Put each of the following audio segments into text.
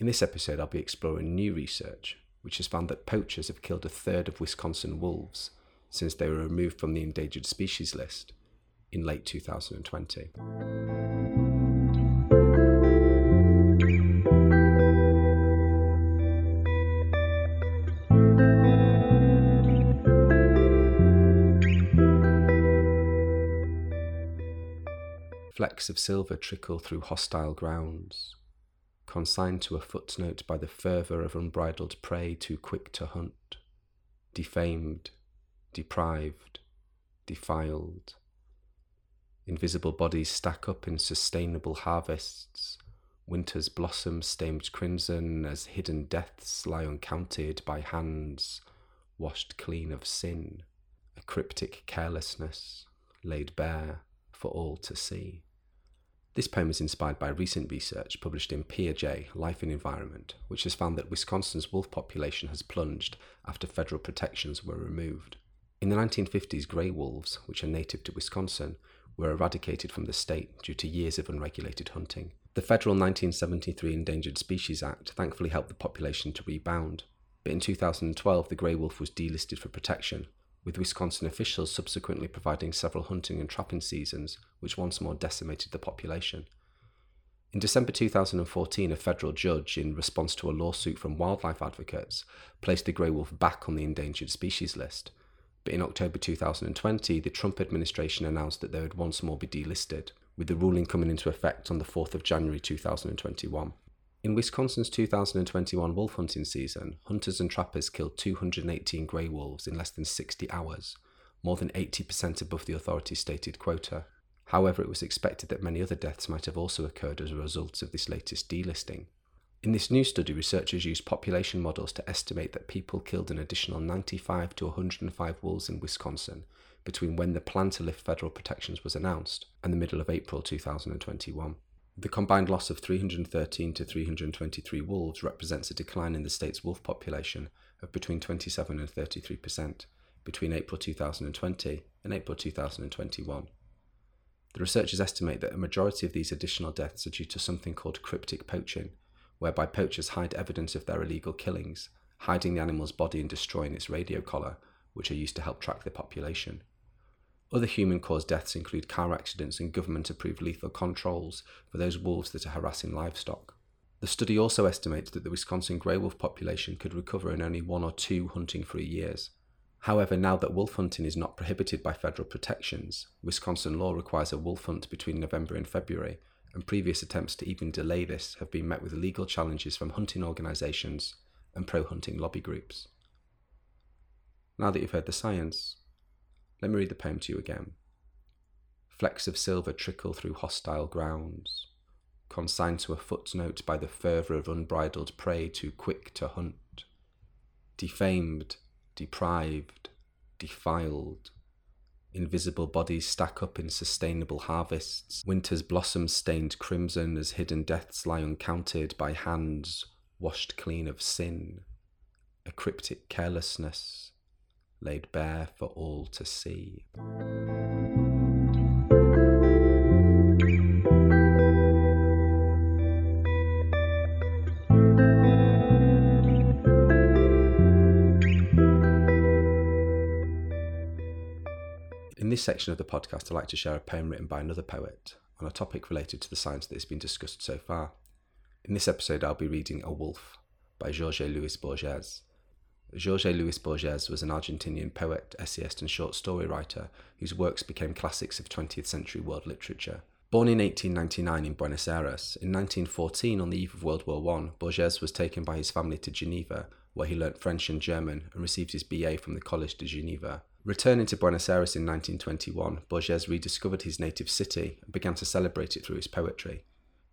In this episode, I'll be exploring new research, which has found that poachers have killed a third of Wisconsin wolves since they were removed from the endangered species list in late 2020. Flecks of silver trickle through hostile grounds consigned to a footnote by the fervour of unbridled prey too quick to hunt, defamed, deprived, defiled. Invisible bodies stack up in sustainable harvests. Winter's blossom stained crimson as hidden deaths lie uncounted by hands washed clean of sin, a cryptic carelessness laid bare for all to see. This poem is inspired by recent research published in PeerJ, Life and Environment, which has found that Wisconsin's wolf population has plunged after federal protections were removed. In the 1950s, grey wolves, which are native to Wisconsin, were eradicated from the state due to years of unregulated hunting. The federal 1973 Endangered Species Act thankfully helped the population to rebound, but in 2012 the grey wolf was delisted for protection, with Wisconsin officials subsequently providing several hunting and trapping seasons, which once more decimated the population. In December 2014, a federal judge, in response to a lawsuit from wildlife advocates, placed the grey wolf back on the endangered species list. But in October 2020, the Trump administration announced that they would once more be delisted, with the ruling coming into effect on the 4th of January 2021. In Wisconsin's 2021 wolf hunting season, hunters and trappers killed 218 grey wolves in less than 60 hours, more than 80% above the authority's stated quota. However, it was expected that many other deaths might have also occurred as a result of this latest delisting. In this new study, researchers used population models to estimate that people killed an additional 95 to 105 wolves in Wisconsin between when the plan to lift federal protections was announced and the middle of April 2021. The combined loss of 313 to 323 wolves represents a decline in the state's wolf population of between 27 and 33 percent between April 2020 and April 2021. The researchers estimate that a majority of these additional deaths are due to something called cryptic poaching, whereby poachers hide evidence of their illegal killings, hiding the animal's body and destroying its radio collar, which are used to help track the population. Other human caused deaths include car accidents and government approved lethal controls for those wolves that are harassing livestock. The study also estimates that the Wisconsin grey wolf population could recover in only one or two hunting free years. However, now that wolf hunting is not prohibited by federal protections, Wisconsin law requires a wolf hunt between November and February, and previous attempts to even delay this have been met with legal challenges from hunting organisations and pro hunting lobby groups. Now that you've heard the science, let me read the poem to you again. Flecks of silver trickle through hostile grounds, consigned to a footnote by the fervour of unbridled prey too quick to hunt. Defamed, deprived, defiled. Invisible bodies stack up in sustainable harvests. Winter's blossom stained crimson as hidden deaths lie uncounted by hands washed clean of sin. A cryptic carelessness laid bare for all to see. In this section of the podcast, I'd like to share a poem written by another poet on a topic related to the science that has been discussed so far. In this episode, I'll be reading A Wolf by Jorge Luis Borges. Jorge Luis Borges was an Argentinian poet, essayist, and short story writer whose works became classics of 20th century world literature. Born in 1899 in Buenos Aires, in 1914, on the eve of World War I, Borges was taken by his family to Geneva, where he learnt French and German and received his BA from the Collège de Geneva. Returning to Buenos Aires in 1921, Borges rediscovered his native city and began to celebrate it through his poetry.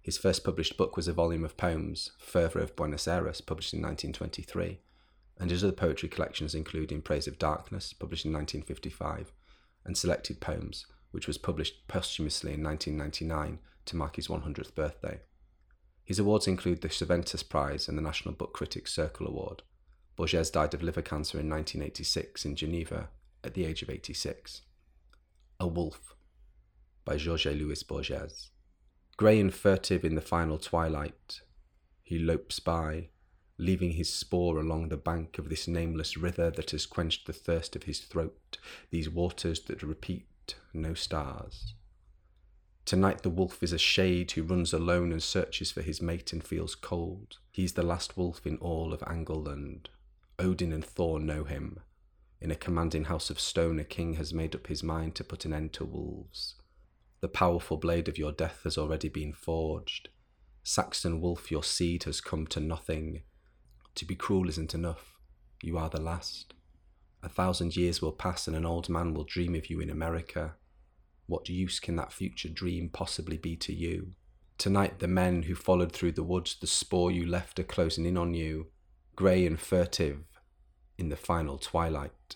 His first published book was a volume of poems, Fervour of Buenos Aires, published in 1923, and his other poetry collections include In Praise of Darkness, published in 1955, and Selected Poems, which was published posthumously in 1999 to mark his 100th birthday. His awards include the Cervantes Prize and the National Book Critics Circle Award. Borges died of liver cancer in 1986 in Geneva at the age of 86. A Wolf by Jorge Luis Borges. Grey and furtive in the final twilight, he lopes by, leaving his spoor along the bank of this nameless river that has quenched the thirst of his throat, these waters that repeat no stars. Tonight the wolf is a shade who runs alone and searches for his mate and feels cold. He's the last wolf in all of Angleland. Odin and Thor know him. In a commanding house of stone, a king has made up his mind to put an end to wolves. The powerful blade of your death has already been forged. Saxon wolf, your seed has come to nothing. To be cruel isn't enough. You are the last. A thousand years will pass and an old man will dream of you in America. What use can that future dream possibly be to you? Tonight, the men who followed through the woods, the spoor you left are closing in on you, grey and furtive, in the final twilight.